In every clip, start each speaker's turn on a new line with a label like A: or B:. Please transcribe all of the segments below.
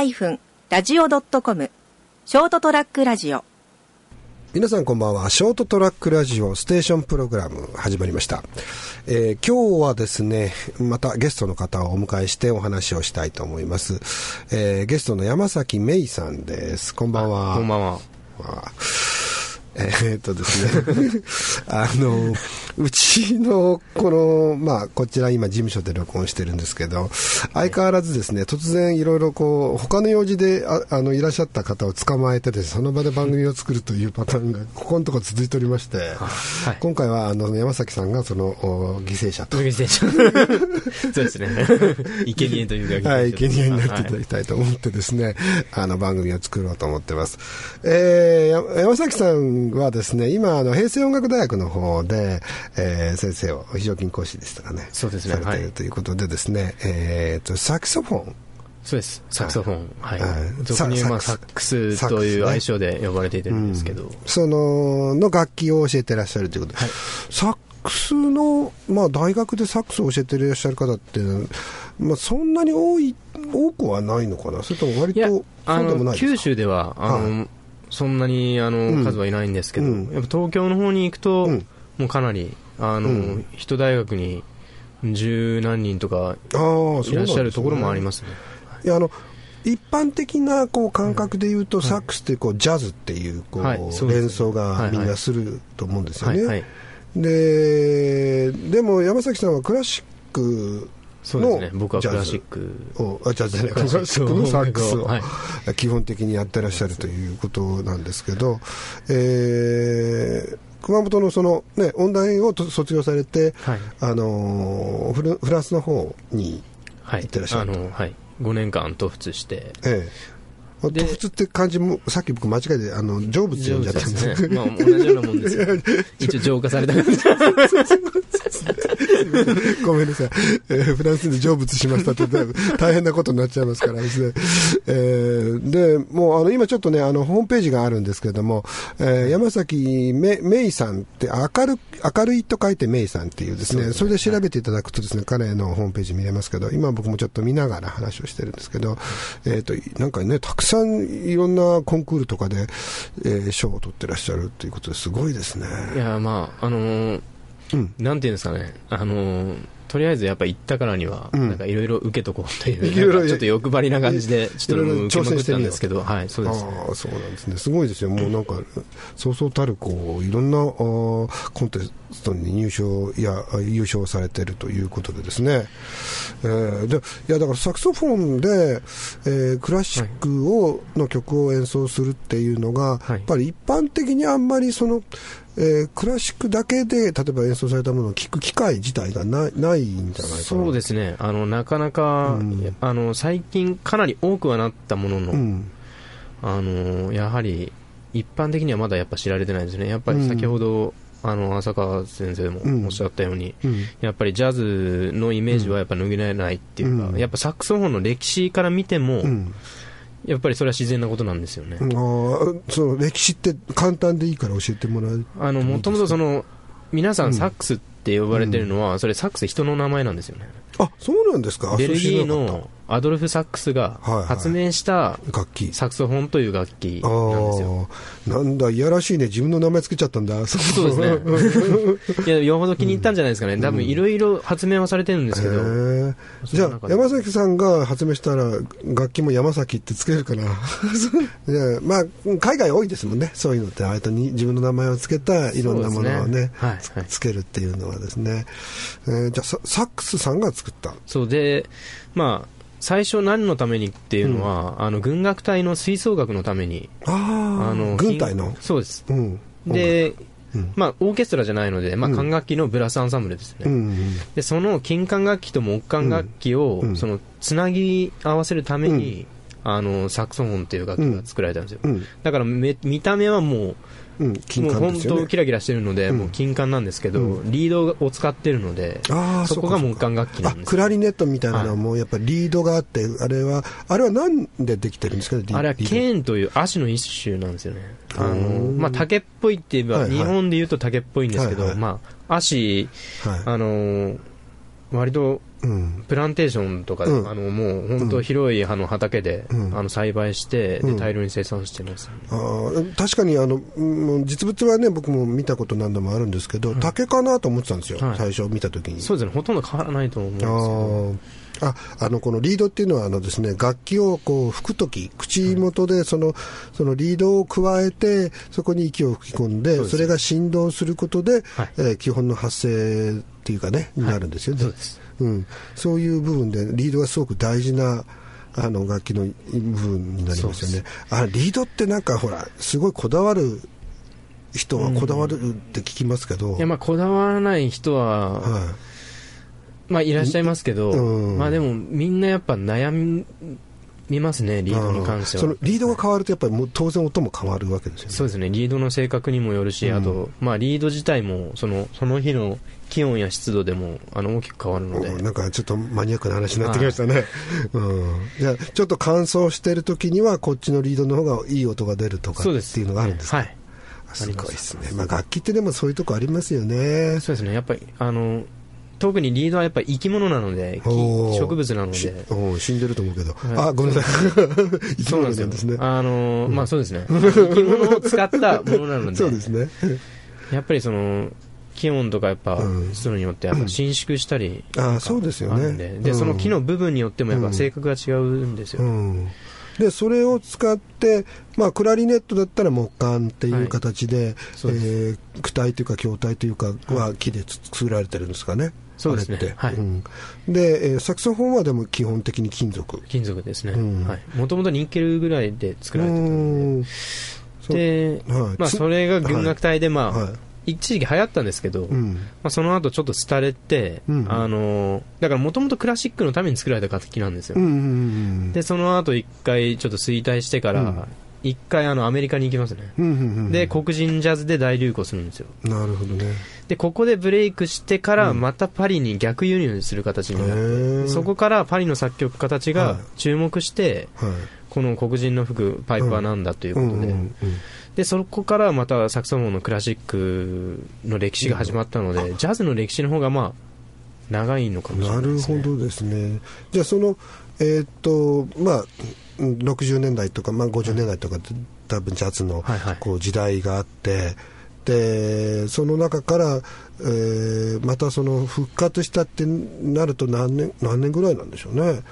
A: ST-radio.com ショートトラックラジオ
B: 皆さんこんばんは。ショートトラックラジオステーションプログラム始まりました。えー今日はですね、またゲストの方をお迎えしてお話をしたいと思います。えーゲストの山崎芽衣さんです。こんばんは。
C: こんばんは。
B: は。えーっとですね、あの、うちの、この、まあ、こちら今事務所で録音してるんですけど、相変わらずですね、突然いろいろこう、他の用事で、ああの、いらっしゃった方を捕まえてですね、その場で番組を作るというパターンが、ここのところ続いておりまして、
C: はい
B: 今回は、あの、山崎さんがその、お犠牲者と。
C: 麦選手。そうですね。生贄というか。
B: はい、生贄になっていただきたいと思ってですね、あの番組を作ろうと思ってます。えー、や山崎さんはですね、今、あの、平成音楽大学の方で、えー、先生を、非常勤講師でしたかね。
C: そうですね
B: されてい
C: はい
B: るということでですね、えーと、サクソフォン。
C: そうです。サクソフォン。はい
B: はい。
C: 俗にまあ
B: サ
C: サックスという愛称で呼ばれているんですけど。
B: その、の楽器を教えてらっしゃるということで、
C: はい
B: サックスの、まあ、大学でサックスを教えていらっしゃる方って、まあ、そんなに多い、多くはないのかな？それとも割と、そうでもないですか？
C: 九州では、あ
B: は
C: の、そんなに、あ
B: うん。
C: の、数はいないんですけど、
B: うん。
C: やっぱ東京の方に行くと
B: うん、
C: もうかなり、あの
B: うん、
C: 一大学に十何人とかいらっしゃるところもあり
B: す
C: ますね。
B: いやあの一般的なこう感覚で言うと、サックスってこうジャズっていうこう、連想がみんなすると思うんですよね。ででも山崎さんはクラシック
C: そうですね。僕はクラシック。
B: をあジャズじゃないク
C: クラ
B: ラシックのサックスを、
C: はい
B: 基本的にやってらっしゃるということなんですけど、えー熊本のその、ね、音大をと卒業されて、
C: はい。
B: あのーフランスの方に
C: はい。
B: 行ってらっしゃると
C: あの、はい。5年間突出して、
B: ええ。
C: で
B: 突出って漢字も、さっき僕間違えて、あの、成仏読んじゃったんです
C: ね。まあ、同じようなもんですよ。一応浄化された感じ。
B: ごめんなさい。えーフランスで成仏しましたって、大変なことになっちゃいますからですね。えーで、もう、あの、今ちょっとね、あの、ホームページがあるんですけれども、えー山崎め、めいさんって、明る、明るいと書いてめいさんっていうですね、それで調べていただくとですね、彼のホームページ見れますけど、今僕もちょっと見ながら話をしてるんですけど、えっ、と、なんかね、たくさんいろんなコンクールとかで、えー賞を取ってらっしゃるっていうことですごいですね。
C: いや、まあ、あのー
B: うん。
C: なんていうんですかね、あのーとりあえずやっぱ行ったからには、
B: うん。
C: なんかいろいろ受けとこうという、ちょっと欲張りな感じで、ちょっと
B: いろいろ
C: 受けまくっ
B: 挑戦してみよう
C: たんですけど、はい、そうです。
B: ああそうなんですね、すごいですよ、もうなんか、そうそうたるこういろんなあーコンテストに入賞や優勝されているということで、ですね、えーでいやだからサクソフォンで、えークラシックを、の曲を演奏するっていうのが、
C: はい。
B: やっぱり一般的にあんまりその、えークラシックだけで例えば演奏されたものを聴く機会自体がないないんじゃないかな。
C: そうですね、あの、なかなか、
B: うん。
C: あの、最近かなり多くはなったものの、
B: うん。
C: あの、やはり、一般的にはまだやっぱ知られてないですね。やっぱり先ほど、あの、浅川先生も
B: うん。
C: おっしゃったように、
B: うん。
C: やっぱりジャズのイメージはやっぱ脱ぎられないっていうか、
B: うん。
C: やっぱサックスフォンの歴史から見ても、
B: うん
C: やっぱりそれは自然なことなんですよね。
B: あーその歴史って簡単でいいから教えてもらう。
C: あの、もともとその、皆さ
B: うん
C: んサックスって呼ばれてるのは、それサックス人の名前なんですよね。
B: あ、そうなんですか？あ
C: ベルギーのアドルフ・サックスが発明した
B: た楽器。
C: サクソフォンという楽器
B: あ
C: なんですよ。
B: あ、なんだ、いやらしいね。自分の名前つけちゃったんだ。そう
C: ですね。いや、よほど気に入ったんじゃないですかね。多分いろいろ発明はされてるんですけど、
B: じゃあ、山崎さんが発明したら、楽器も山崎ってつけるかな。で まあ、海外多いですもんね。そういうのって、あえてに自分の名前をつけたいろんなものをね
C: ねはい
B: つ
C: はい
B: つけるっていうのはですね。えーじゃあサ、サックスさんが作った。
C: そうで、まあ、最初何のためにっていうのは、あの、軍楽隊の吹奏楽のために、
B: あ
C: の、
B: 軍隊の？
C: そうです。
B: うん。
C: で、
B: うん。
C: まあ、オーケストラじゃないので、まあ、
B: うん。
C: 管楽器のブラスアンサンブルですね。
B: うんうん
C: で、その金管楽器と木管楽器を、
B: うん。
C: その、つなぎ合わせるために、あの、サクソフォンっていう楽器が作られたんですよ。
B: うん。
C: だからめ、見た目はも
B: うん、
C: う、
B: 金
C: もう本当キラキラしてるので、
B: うん。
C: もう金管なんですけど、
B: う
C: リードを使ってるので、
B: ああ、
C: そこが木管楽器なんです
B: クラリネットみたいなのは
C: はい
B: もうやっぱりリードがあって、あれは、あれは何でできてるんですか
C: あれはケーンという足の一種なんですよね。あの
B: うん
C: まあ、竹っぽいって言えば、
B: はいはい。
C: 日本で言うと竹っぽいんですけど、
B: はいはい。
C: まあ、足、
B: はい。
C: あの割と
B: うん。
C: プランテーションとかで、
B: うん。
C: あのもう本当広いあの畑で、
B: うん。
C: あの栽培して、大量に生産してます、
B: あー確かにあの、うん実物はね、僕も見たこと何度もあるんですけど、竹かなと思ってたんですよ、
C: はい。
B: 最初見たときに。
C: そうですねほとんど変わらないと思うんですけ
B: あ
C: ど
B: ー。ああのこのリードっていうのはあのです、ね、楽器をこう吹くとき、口元でその,、そのリードを加えて、そこに息を吹き込んで、
C: そうです
B: それが振動することで、
C: はい。
B: えー基本の発声っていうかね、になるんですよね、
C: そうです
B: うん、そういう部分で、リードがすごく大事なあの楽器の部分になりますよね。あリードってなんかほら、すごいこだわる人はこだわるって聞きますけど、
C: いやまあこだわらない人は、
B: はい。
C: まあいらっしゃいますけど、
B: うん。
C: まあでもみんなやっぱ悩みますねリードに関しては。
B: そのリードが変わるとやっぱりもう当然音も変わるわけですよね。
C: そうですね。リードの性格にもよるし、
B: うん。
C: あと、まあ、リード自体もそのその日の気温や湿度でもあの大きく変わるので、
B: うんなんかちょっとマニアックな話になってきましたね。うん。じゃあちょっと乾燥してる時にはこっちのリードの方がいい音が出るとか
C: そうです
B: っていうのがあるんですか？
C: はい
B: あすごいですね。まあ楽器ってでもそういうとこありますよね。
C: そうですねやっぱりあの特にリードはやっぱり生き物なので植物なの
B: し
C: で
B: うん死んでると思うけど。
C: はい
B: あ、ごめんなさい。生き物
C: そうなんです
B: ね。
C: あのまあそうですね生き物を使ったものなので
B: そうですね。
C: やっぱりその気温とかやっぱ
B: うん。
C: 湿度によってやっぱ伸縮したり
B: あそうですよね。
C: で。その木の部分によってもやっぱ性格が違うんですよ、
B: うん。で、それを使って、まあ、クラリネットだったら木管っていう形で、
C: そうです。
B: えー躯体というか筐体というかは木で作られてるんですかね？
C: そうですね。はい。
B: うん。で、えーサクソフォンはでも基本的に金属。
C: 金属ですね、もともとニッケルぐらいで作られてた
B: うん。ん
C: でで、
B: はい。つ
C: まあ、それが軍楽隊で、まあ
B: はい
C: 一時期流行ったんですけど、
B: うん。
C: まあ、その後ちょっと廃れて、
B: うん。
C: あのだからもともとクラシックのために作られた楽器なんですよ、
B: うんうんうん
C: でその後一回ちょっと衰退してか
B: うん。
C: ら一回あのアメリカに行きますね、
B: うんうんうん
C: で黒人ジャズで大流行するんですよ。
B: なるほどね。
C: でここでブレイクしてから
B: うん。
C: またパリに逆輸入する形になって、
B: へー。
C: そこからパリの作曲家たち
B: はい。
C: が注目して、
B: はい。
C: この黒人の吹くパイプは何だということで、
B: うんうんうん
C: でそこからまたサクソフォンのクラシックの歴史が始まったので、ジャズの歴史の方がまあ長いのかもしれな
B: ないる
C: です、ね、
B: ほどですね。じゃあその、えーっと、まあ、うん60年代とか、まあ、50年代とか多分ジャズの
C: はいはい
B: こう時代があって、で、その中から、えーまたその復活したってなると何年、何年ぐらいなんでしょうね。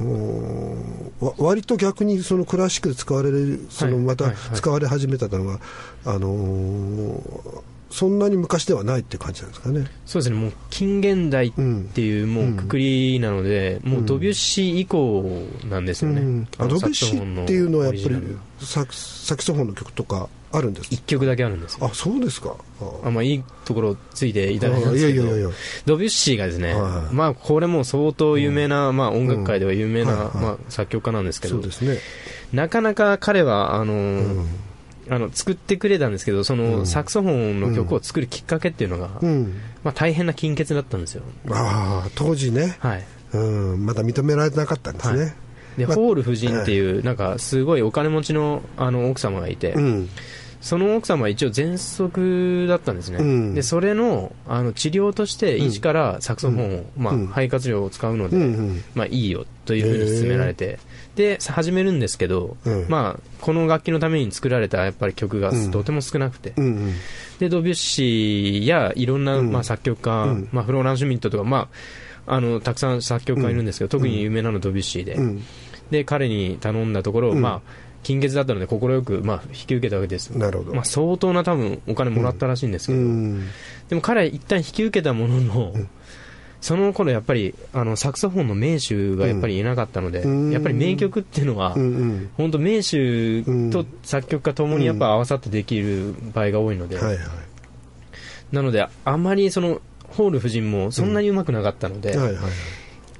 B: うん。わ割と逆にそのクラシックで使われる、その
C: はい
B: また使われ始めたのは、あのーそんなに昔ではないって感じなんですかね。
C: そうですね。もう近現代っていうもうくくりなので、もうドビュッシー以降なんですよね、
B: うん。ドベッシーっていうのはやっぱりサクソフォンの曲とかあるんですか？
C: 一曲だけあるんですよ。
B: あそうですか。
C: あ。まあ、いいところついていただいたん
B: あ
C: ですけど。
B: いやいやいや
C: ドビュッシーがですね、
B: はい
C: まあ、これも相当有名な、まあ、音楽界では有名な、
B: うん。はいはい。
C: まあ、作曲家なんですけど。
B: そうですね、
C: なかなか彼はあの、
B: うん。
C: あの作ってくれたんですけどその、
B: うん。
C: サクソフォンの曲を作るきっかけっていうのが、
B: うん、
C: まあ、大変な金欠だったんですよ、
B: ああ当時ね、
C: はい、
B: うん、まだ認められてなかったんですね、
C: はいで、
B: まあ
C: ホール夫人っていう、なんかすごいお金持ちのあの奥様がいて、
B: うん。
C: その奥様は一応喘息だったんですね、
B: うん。
C: でそれのあの治療として
B: うん。
C: 一からサクソフォンを、まあ
B: うん。
C: 肺活量を使うので、まあ、いいよというふうに勧められて、で始めるんですけど、
B: うん。
C: まあ、この楽器のために作られたやっぱり曲が
B: うん。
C: とても少なくて、
B: うんうん。
C: でドビュッシーやいろんな、
B: うん。
C: まあ、作曲家、
B: うん。
C: まあ、フローラン・シュミットとか、まあ、あのたくさん作曲家いるんですけど、特に有名なのはドビュッシーで,、
B: うん
C: で彼に頼んだところ、
B: うん。
C: まあ、金欠だったので快く、まあ、引き受けたわけです、
B: なるほど、
C: まあ、相当な多分お金もらったらしいんですけ
B: う
C: ど、
B: ん。
C: でも彼は一旦引き受けたものの、
B: うん。
C: その頃やっぱりあのサクソフォンの名手がやっぱりいなかったので、
B: うん。
C: やっぱり名曲っていうのは、本当名手と作曲家ともにやっぱ合わさってできる場合が多いので、
B: はいはい。
C: なのであまりそのホール夫人もそんなにうまくなかったので、
B: はいはいはい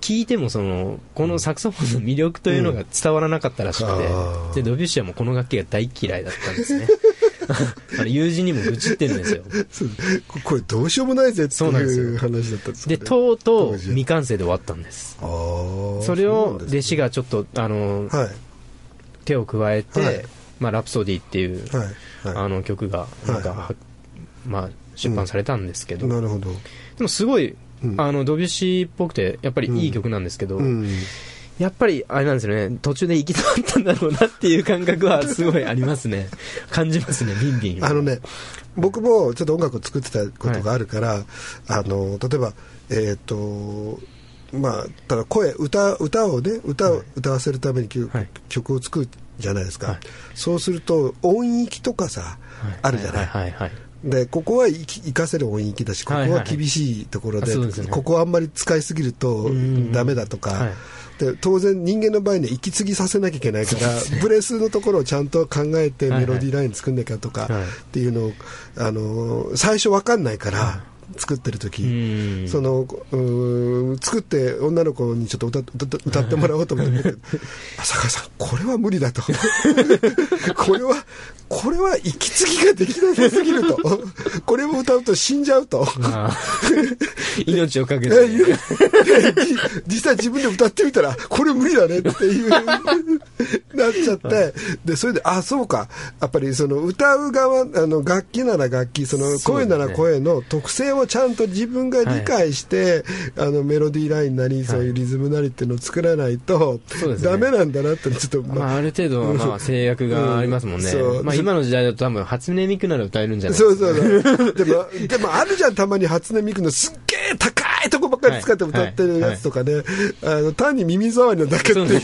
C: 聞いてもそのこのサクソフォンの魅力というのが伝わらなかったらしくて、
B: うん。
C: でドビュッシーはもうこの楽器が大嫌いだったんですね。あの友人にも愚痴ってるんですよ。
B: こ これどうしようもないぜっていう話だったんです
C: でとうとう未完成で終わったんです。それを弟子がちょっとあの
B: はい。
C: 手を加えて、
B: はい。
C: まあ、ラプソディっていう、
B: はい。は
C: あの曲がなんか、まあ、出版されたんですけど、
B: いなるほど。
C: でもすごい
B: うん
C: あのドビュッシーっぽくてやっぱりいい曲なんですけど、
B: うん。
C: やっぱりあれなんですよね途中で行き詰まったんだろうなっていう感覚はすごいありますね。感じますねビンビン。
B: あのね、僕もちょっと音楽を作ってたことがあるから、あの例えば、えっ、と、まあ、ただ声、歌歌をね、歌を歌わせるために曲,、
C: はい。
B: 曲を作るじゃないですか、
C: はい。
B: そうすると、音域とかさ、あるじゃない。
C: はいはいはい
B: でここは生かせる音域だし、ここは厳しいところで、ここはあんまり使いすぎると
C: ん。
B: ダメだとか、
C: はい。
B: で当然、人間の場合ね、息継ぎさせなきゃいけないから、ブレスのところをちゃんと考えてメロディーライン作んなきゃとか
C: はい
B: っていうのを、あの最初わかんないから、作ってる時、
C: うん。
B: その作って女の子にちょっと歌歌歌ってもらおうと思って、浅川さん、これは無理だと、これは、これは息継ぎができなさすぎると、これを歌うと死んじゃうと。
C: まあ。命をかけ
B: え
C: て、
B: 実際自分で歌ってみたら、これ無理だねっていう、なっちゃって、で、それで、あ、そうか。やっぱりその歌う側、あの、楽器なら楽器、その声なら声の特性をちゃんと自分が理解して、あの、メロディーラインなり、そういうリズムなりっていうのを作らないと
C: そうです、ね。
B: ダメなんだなって、ちょっと、
C: まあ、ある程度は まあ制約がありますもんね、
B: うん。
C: まあ、今の時代だと多分初音ミクなら歌えるんじゃない
B: そうそうそう。でも、でもあるじゃん、たまに初音ミクのすっげえ高いとこばっかり使って歌ってるやつとかね、あの単に耳障りなだけっていう。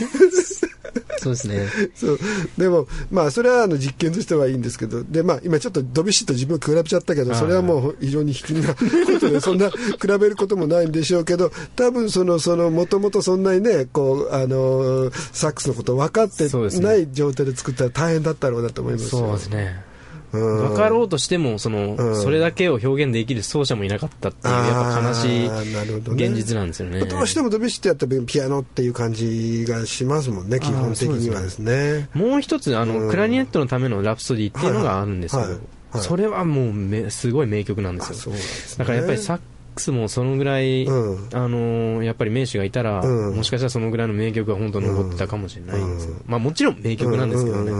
C: そうですね。
B: そう。でも、まあ、それはあの実験としてはいいんですけど、でまあ、今ちょっとドビュッシーと自分を比べちゃったけど、
C: はい。
B: それはもう非常に卑近なことで、そんな比べることもないんでしょうけど、多分その、その、もともとそんなにね、こう、あの、サックスのこと分かってない状態で作ったら大変だったろうなと思いますよ。
C: そうですね。
B: うん
C: 分かろうとしてもその、
B: うん。
C: それだけを表現できる奏者もいなかったっていうやっぱ悲しい現実なんですよね。
B: どうしてもドビュッシーってやったらピアノっていう感じがしますもんね、基本的にはですね。
C: もう一つあの、
B: うん。
C: クラリネットのためのラプソディっていうのがあるんですけど、それはもうめすごい名曲なんで
B: あ
C: すよだからやっぱりサックスもそのぐらい、
B: うん。
C: あのーやっぱり名手がいたら、
B: うん。
C: もしかしたらそのぐらいの名曲が本当に残ってたかもしれないんですまあもちろん名曲なんですけどね、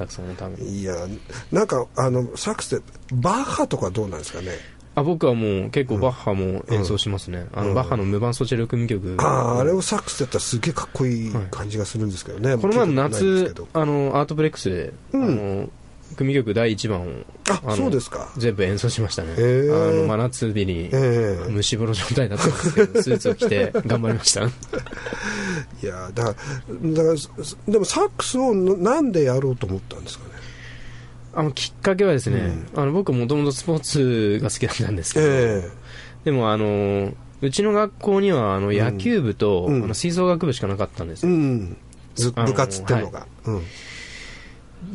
C: サックスのために。
B: いや、なんか、あの、サックスって、バッハとかどうなんですかね？
C: あ僕はもう結構バッハも演奏しますね、あのバッハの無伴奏チェロ組曲、
B: ああ、あれをサックスでやったらすげえかっこいい感じがするんですけどね。
C: この前夏あのアートブレックスで、
B: うん。
C: あの組曲第1番を
B: あ
C: の
B: そうですか。
C: 全部演奏しましたね、
B: へー。
C: あの真夏日に
B: ええ。
C: 蒸し風呂状態だったんですけど スーツを着て頑張りました。
B: いや、だから、だから、すでもサックスをななんでやろうと思ったんですかね？
C: あのきっかけはですね、あの僕もともとスポーツが好きだったんですけど、
B: え
C: でもあのうちの学校にはあの野球部と、
B: うん。
C: あの吹奏楽部しかなかったんですよ、
B: うん。部活っていうのが。うん。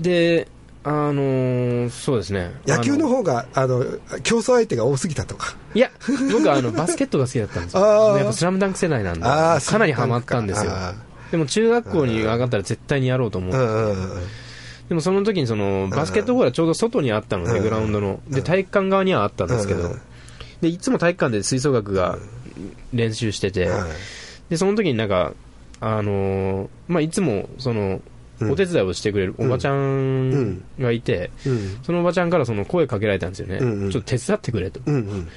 C: であのそうですね。
B: 野球の
C: あ
B: 方が、あの、競争相手が多すぎたとか。
C: いや僕はあのバスケットが好きだったんですよ。やっぱスラムダンク世代なんでかなりハマったんですよ。
B: あ
C: でも中学校に上がったら絶対にやろうと思う。
B: ーうんうんうん。
C: でもその時にそのバスケットボールはちょうど外にあったので、
B: うん。
C: グラウンドの。で、体育館側にはあったんですけど。
B: うん、
C: で、いつも体育館で吹奏楽が練習してて、
B: はい
C: で、その時になんか、あのーまあ、いつも、その、
B: うん
C: お手伝いをしてくれるおばちゃんがいて、
B: うん。
C: そのおばちゃんからその声かけられたんですよね。
B: うんうん。
C: ちょっと手伝ってくれと。
B: うんうん。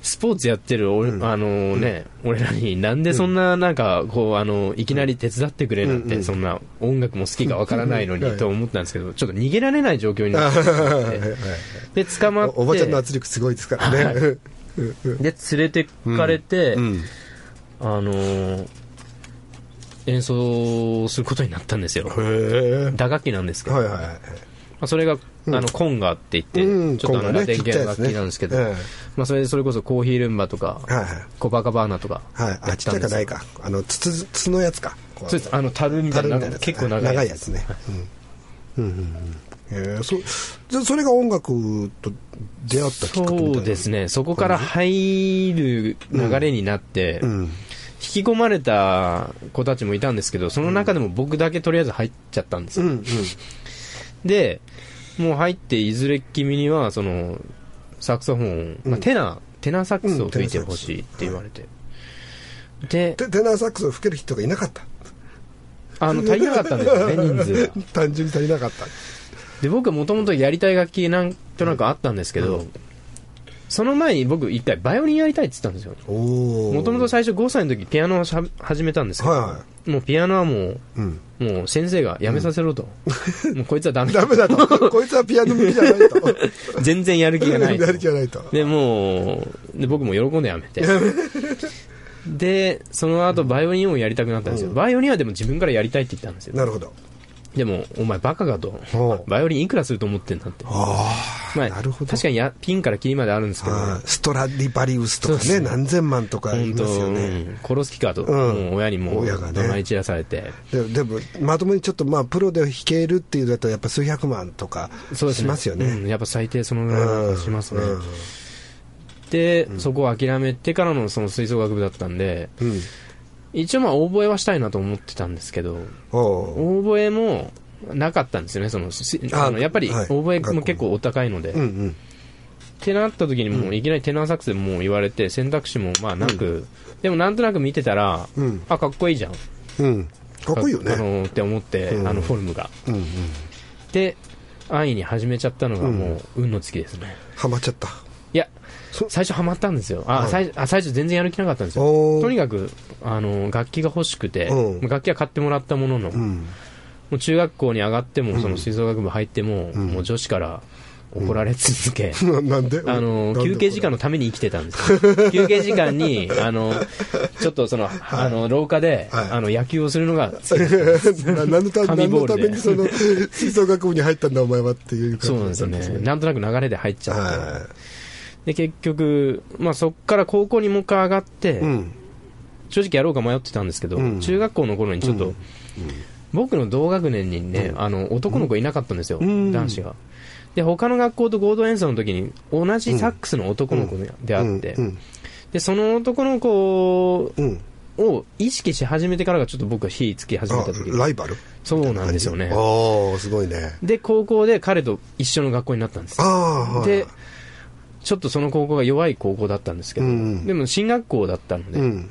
C: スポーツやってる俺、
B: うん。
C: あのね、俺らになんでそんななんか、こう、あの、いきなり手伝ってくれなんて、そんな音楽も好きかわからないのに
B: はい。
C: と思ったんですけど、ちょっと逃げられない状況にな
B: あ
C: って。しまって、で、捕まって、
B: おおばちゃんの圧力すごいですからね。
C: はい。で、連れてかれて、
B: うん。
C: あのー演奏することになったんですよ。
B: へ
C: 打楽器なんですけ
B: え。
C: ど、
B: はいはいはい。
C: まあ、それが、
B: うん
C: あの、コンガって言って、
B: うん
C: ちょっとあの、ラテン系の楽器なんですけど、
B: ちっちゃいや
C: まあ、それでそれこそコーヒールンバとか、
B: はいはい。
C: コバカバーナとか、
B: はい。あ、
C: や
B: ちっちゃいかないか。あの、筒、筒のやつか。こ
C: そうです、あの、樽みたいな、結構長い
B: 長いやつね。うん。うんうんうん。へえ、そ、じゃあそれが音楽と出会ったきっかけ。
C: そうですね、そこから入る流れになって、
B: うん。
C: 引き込まれた子たちもいたんですけど、その中でも僕だけとりあえず入っちゃったんですよ。
B: うんうん。
C: で、もう入って、いずれ君には、その、サクソフォン、まあ、テナー、テナーサックスを吹いてほしいって言われて。で、
B: テテナーサックスを吹ける人がいなかった。
C: あの、足りなかったんですよね、人数が。
B: 単純に足りなかった。
C: で、僕はもともとやりたい楽器なんとなくあったんですけど、その前に僕一回バイオリンやりたいって言ったんですよ。
B: お
C: もともと最初5歳の時ピアノを始めたんですけど、
B: はいは
C: もうピアノはもう、
B: うん。
C: もう先生がやめさせろと。もうこいつはダメ
B: ダメだと。こいつはピアノ向きじゃないと。
C: 全然やる気がないと。
B: やる気がないと。
C: で、もう、で僕も喜んでやめて。で、その後バイオリンをやりたくなったんですよ。バイオリンはでも自分からやりたいって言ったんですよ。
B: なるほど。
C: でも、お前バカかと。バイオリンいくらすると思ってんだって。
B: あ
C: まあ、
B: なるほど。
C: 確かにやピンからキリまであるんですけど、
B: あ。ストラディバリウスとかね、何千万とか言いますよね。
C: うん殺す気かと、
B: うん。
C: もう親にもう
B: 親がね。
C: 怒鳴り散らされて、
B: ででも、まともにちょっと、まあ、プロで弾けるっていうだと、やっぱ数百万とかしますよね。
C: うん。やっぱ最低そのぐらいはしますね、
B: うん。
C: で、そこを諦めてからのその吹奏楽部だったんで
B: うん。
C: 一応まあオーボエはしたいなと思ってたんですけど
B: おう。
C: オーボエもなかったんですよねそのし
B: あ
C: あのやっぱりオ
B: はい。
C: ーボエも結構お高いので、
B: うんうん。
C: ってなった時にもういきなりテナーサックスでもう言われて選択肢もまあなく、でもなんとなく見てたら、
B: うん。
C: あかっこいいじゃん。
B: うん。かっこいいよね。
C: あ。のって思って、
B: うん。
C: あのフォルムが。
B: うんうん。
C: で安易に始めちゃったのがもう運の尽きですね、
B: ハマっちゃった。
C: いや
B: そ
C: 最初ハマったんですよ。あ、
B: はい。
C: 最あ最初全然やる気なかったんですよ。とにかくあの楽器が欲しくて、
B: うん。
C: 楽器は買ってもらったものの、も
B: うん。
C: う中学校に上がっても、
B: うん。
C: その吹奏楽部入っても、
B: うん。
C: もう女子から怒られ続け、
B: ななんで？
C: あの休憩時間のために生きてたんですよ。休憩時間にあのちょっとその、あの廊下で、
B: はい。
C: あの野球をするのが
B: な何のた何の
C: 紙ボールで。
B: ためにその吹奏楽部に入ったんだお前はっていう
C: そう
B: 感じ
C: なんですよね。なんとなく流れで入っちゃって、
B: は
C: で結局、まあ、そこから高校にもう一回上がって、
B: い。うん。
C: 正直やろうか迷ってたんですけど、
B: うん
C: 中学校の頃にちょっと、
B: うん
C: 僕の同学年にね、
B: うん
C: あの男の子いなかったんですよ、
B: うん
C: 男子が。で他の学校と合同演奏の時に同じサックスの男の子であって、
B: うん。
C: でその男の子
B: うん。
C: を意識し始めてからがちょっと僕は火つき始めた時
B: あライバル？
C: そうなんですよね
B: ああ、すごいね。
C: で高校で彼と一緒の学校になったんですでちょっとその高校が弱い高校だったんですけど、
B: うん
C: でも進学校だったので、
B: うん。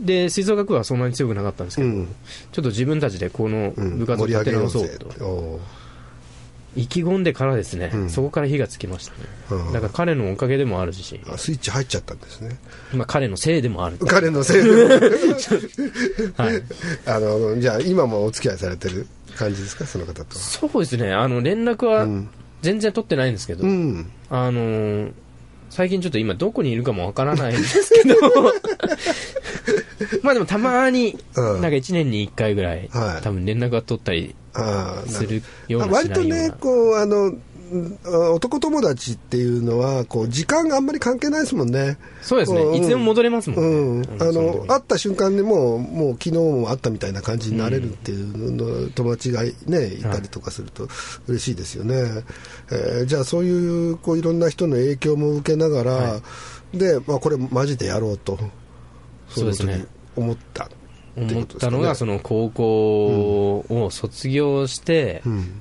C: で吹奏楽部はそんなに強くなかったんですけど、
B: うん。
C: ちょっと自分たちでこの
B: うん
C: 部活を立て直そうと、意気込んでからですね、
B: うん
C: そこから火がつきましたね、
B: うん
C: だから彼のおかげでもあるし、
B: あスイッチ入っちゃったんですね。
C: まあ、彼のせいでもある、
B: 彼のせいで。
C: はい、
B: あの、じゃあ今もお付き合いされてる感じですか、その方とは？
C: そうですねあの連絡は
B: うん。
C: 全然取ってないんですけど、
B: うん。
C: あのー最近ちょっと今どこにいるかもわからないんですけど まあでもたまに、
B: うん。
C: なんか1年に1回ぐらい、
B: はい。
C: 多分連絡が取ったりするような
B: 割と
C: しないような
B: ね、こう、あの、うん男友達っていうのは、こう、時間があんまり関係ないですもんね。
C: そうですね、
B: うん。
C: いつでも戻れますもんね、
B: うん、あの会った瞬間にもう、もう昨日も会ったみたいな感じになれるっていうの、友達が、ね、いたりとかすると嬉しいですよね、えーじゃあ、そういうこういろんな人の影響も受けながら、
C: は
B: でまあ、これ、マジでやろうと、
C: そうですね。
B: の時思ったって
C: 思った
B: ことですかね。
C: のがその高校を卒業して、
B: うん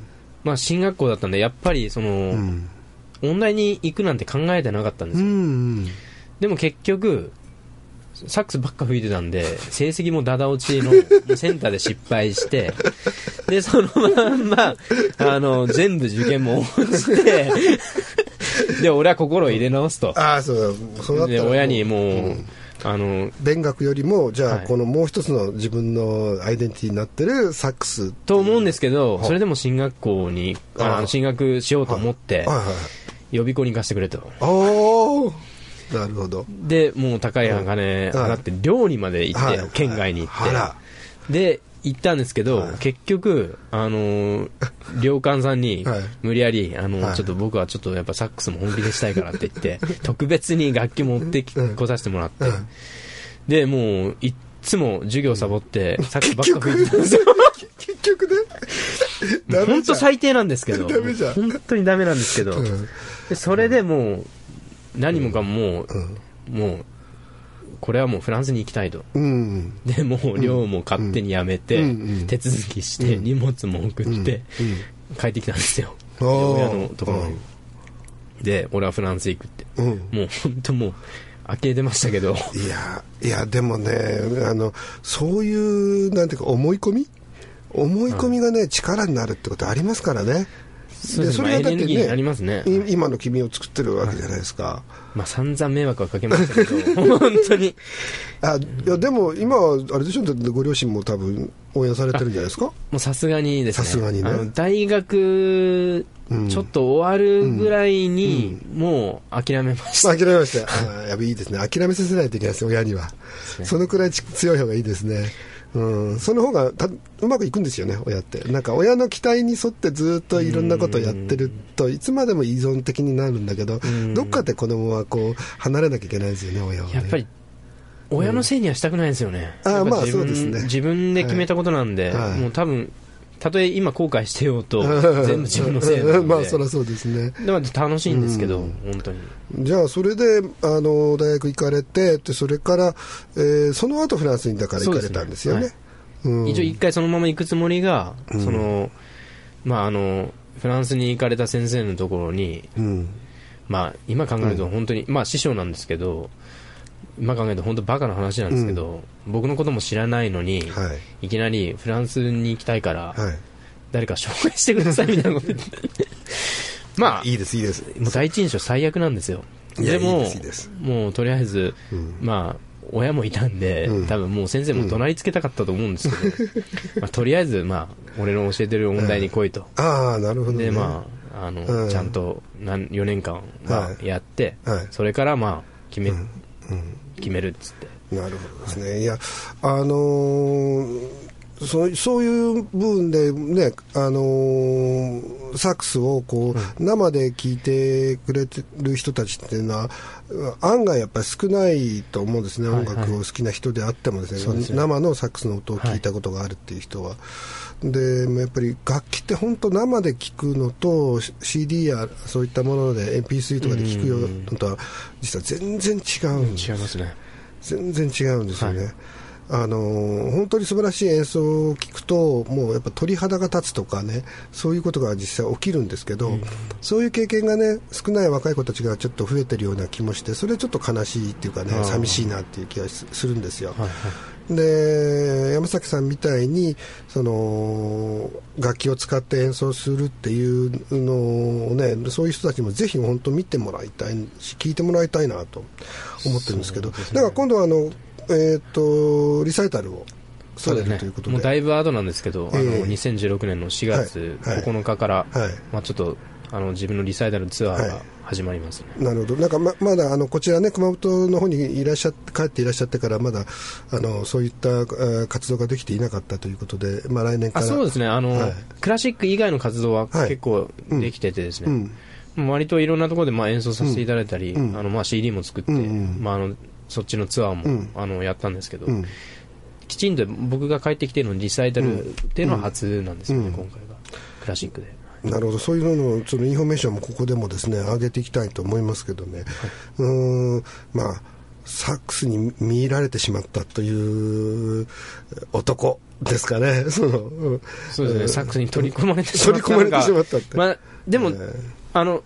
C: まあ進学校だったんでやっぱりその、
B: うん。
C: 音大に行くなんて考えてなかったんで
B: う
C: すよ、
B: ん
C: でも結局サックスばっか吹いてたんで成績もダダ落ちの センターで失敗してでそのまんまあの全部受験も落ちて で俺は心を入れ直すと。
B: ああそうだそうだ
C: で親にもう、
B: うん
C: あの
B: 勉学よりも、じゃあ、
C: はい。
B: このもう一つの自分のアイデンティティになってるサックス
C: と思うんですけど、
B: はい
C: それでも進学校にあの進学しようと思って、
B: はい。はい。
C: 予備校に行かせてくれと。
B: おおなるほど。
C: で、もう高い金払って、寮にまで行って、
B: はい。
C: 県外に行って、で、行ったんですけど、
B: はい。
C: 結局、あのー、寮官さんに
B: はい、
C: 無理やり、あの、
B: はい。
C: ちょっと僕はちょっとやっぱサックスも本気でしたいからって言って、特別に楽器持ってき
B: うん
C: 来させてもらって。
B: うん、
C: で、もう、いっつも授業サボって、サックスばっか吹いてたんですよ。
B: 結局ね。
C: 本。当最低なんですけど、本当にダメなんですけど、
B: うん。
C: でそれでもう、何もかもも
B: うん。
C: う、もう、これはもうフランスに行きたいと。
B: うん。
C: で、もう寮も勝手に辞めて、
B: うんうん
C: 手続きして、
B: うん
C: 荷物も送って、帰ってきたんですよ。親のところに。で、俺はフランス行くって。
B: うん。
C: もう本当もう、呆れてましたけど、
B: いや、いや、でもね、あの、そういう、なんていうか、思い込み？思い込みがね、力になるってことありますからね。
C: そうですねまあエネルギーになりますね
B: い今の君を作ってるわけじゃないですか。
C: まあ散々迷惑はかけましたけど、本当に。
B: あいやでも今はあれでしょ、だってご両親も多分応援されてるんじゃないですか？
C: もうさすがにですね。
B: さすがにね
C: 大学、
B: うん
C: ちょっと終わるぐらいに、もう諦めました。
B: まあ、諦めました。やっぱいいですね。諦めさせないといけないです、親には。
C: ね
B: そのくらいち強い方がいいですね。うん、その方がたうまくいくんですよね、親って。なんか親の期待に沿ってずっといろんなことをやってると、いつまでも依存的になるんだけど
C: ん、
B: どっかで子供はこう、離れなきゃいけないですよね、親は、ね。
C: やっぱり、親のせいにはしたくないですよね。
B: あー
C: やっぱ
B: まあ
C: 自分
B: そうですね。
C: 自分で決めたことなんで、
B: はいはい。
C: もう多分、たとえ今後悔してようと、全部自分のせいなので。
B: まあ、そりゃそうですね。
C: でも楽しいんですけど、本当に。
B: じゃあ、それで、あの、大学行かれて、でそれから、えーその後フランスにだから行かれたんですよね。
C: 一応一回そのまま行くつもりが、その、まああの、フランスに行かれた先生のところに、
B: うん。
C: まあ今考えると本当に、まあ師匠なんですけど、今考えると本当バカな話なんですけど、僕のことも知らないのに、
B: はい。
C: いきなりフランスに行きたいから、
B: はい。
C: 誰か紹介してくださいみたいなこと言って。まあ、
B: いいです、いいです。
C: もう第一印象最悪なんですよ。でももうとりあえず、
B: うん
C: まあ、親もいたんで、
B: うん
C: 多分もう先生も怒鳴りつけたかったと思うんですけど、まあ、とりあえず、まあ、俺の教えてる音大に来いと。
B: ああ、なるほど、ね。
C: で、まあ、あの、
B: うん
C: ちゃんと何4年間、ま
B: は
C: あ、やって、
B: はい
C: それから、まあ、決め、
B: うん
C: 決めるっつって。
B: なるほどですね。いや、あのーそうそういう部分でね、あのーサックスをこう、生で聴いてくれてる人たちっていうのは、案外やっぱり少ないと思うんですね、
C: はい
B: 音楽を好きな人であってもですね、
C: ね
B: 生のサックスの音を聞いたことがあるっていう人は。でやっぱり楽器って本当生で聴くのと CD やそういったもので MP3 とかで聴くのとは実は全然違うんです
C: 違いますね。
B: 全然違うんですよね。
C: はい
B: あのー本当に素晴らしい演奏を聞くと、もうやっぱ鳥肌が立つとかね、そういうことが実際起きるんですけど、そういう経験がね、少ない若い子たちがちょっと増えてるような気もして、それちょっと悲しいっていうかね寂しいなっていう気がすするんですよ。
C: はいはい。
B: で山崎さんみたいにその楽器を使って演奏するっていうのをねそういう人たちもぜひ本当見てもらいたいし聞いてもらいたいなと思ってるんですけど。
C: ね。
B: だから今度はあの、えー、とリサイタルをされるということで。
C: もうだいぶ後なんですけど、あの
B: ええ。
C: 2016年の4月
B: はい。はい。
C: 9日から、
B: はい。
C: まあ、ちょっとあの自分のリサイタルツアー
B: はい。
C: が始まりますね、
B: なるほど。なんかままだあのこちらね熊本の方にいらっしゃって帰っていらっしゃってからまだあのそういったえー活動ができていなかったということで、まあ、来年から。
C: あそうですね。あの、
B: はい。
C: クラシック以外の活動は
B: はい。
C: 結構できててですね、
B: うん。
C: もう割といろんなところでまあ演奏させていただいたり、
B: うん。
C: あのまあ CD も作って、
B: うんうん
C: まあ、あのそっちのツアーも、
B: うん。
C: あのやったんですけど、
B: うん。
C: きちんと僕が帰ってきてのリサイタルっていうのは初なんですよね、
B: うん。
C: 今回がクラシックで。
B: なるほど、そういうののそのインフォメーションもここでもですね上げていきたいと思いますけどね、うーん。まあ、サックスに見入られてしまったという男ですかね、そのうん
C: そうですね、
B: ん。
C: サックスに取り込まれてしまった
B: 取り込まれてしまったって。
C: まあ、でも、
B: えー
C: あの、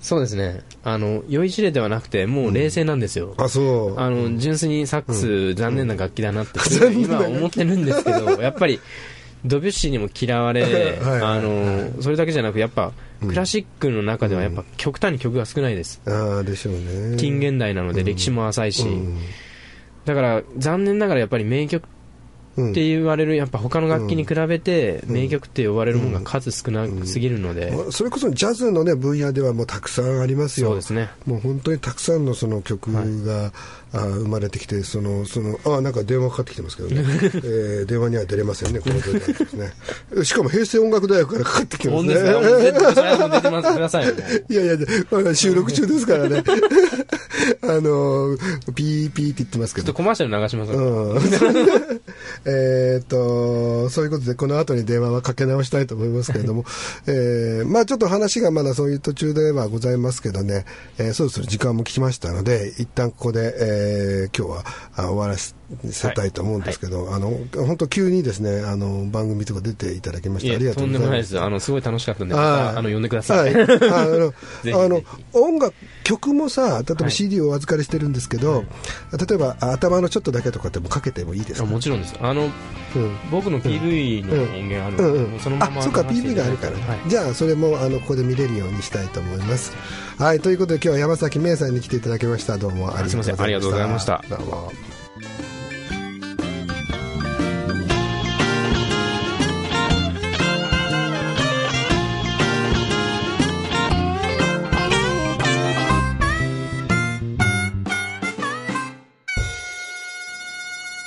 C: そうですね、あの、酔いしれではなくて、もう冷静なんですよ。
B: あそう。
C: あの、純粋にサックス、残念な楽器だなって、今思ってるんですけど、やっぱり、ドビュッシーにも嫌われ、
B: はい
C: あの、それだけじゃなく、やっぱ、クラシックの中ではやっぱ極端に曲が少ないです。
B: ああでしょうね。
C: 近現代なので歴史も浅いし、
B: うん。
C: だから残念ながらやっぱり名曲
B: うん。
C: って言われる、やっぱ他の楽器に比べて、名曲って呼ばれるものが数少なすぎるので、
B: まあそれこそジャズの、ね、分野ではもうたくさんありますよ、
C: そうですね。
B: もう本当にたくさんのその曲が、あ生まれてきて、そのそのあなんか電話かかってきてますけどね、えー電話には出れませんね、この電話ですね。しかも平成音楽大学からかかってきてますね。
C: い
B: やいや、収録中ですからね。あの、ピーピーって言ってますけど。
C: ちょっとコマーシャル流します。
B: うん。えーっと、そういうことで、この後に電話はかけ直したいと思いますけれども、えーまあちょっと話がまだそういう途中ではございますけどね、えーそろそろ時間も来ましたので、一旦ここで、えー今日はあ終わらせせたいと思うんですけど、あの本当急にですねあの番組とか出ていただきましてありがと
C: と
B: うんございま
C: でもないです。す。あの、すごい楽しかったんで、まあの、呼んでくださ。
B: はい。い、あの
C: ひ
B: あの
C: ぜ
B: 音楽曲もさ例えば
C: はい。
B: CD をお預かりしてるんですけど、例えばあ頭のちょっとだけとかってもかけてもいいです
C: あ
B: か
C: もちろんです。あの、
B: うん。
C: 僕の PV の音源あるんで、
B: うん。うん。
C: もうそのまま
B: あそうか PV があるから、
C: はい。
B: じゃあそれもあのここで見れるようにしたいと思います。はい。ということで今日は山崎芽衣さんに来ていただきました。どうもありがとうございました。
C: すいません。ありがとうございました。
B: どうも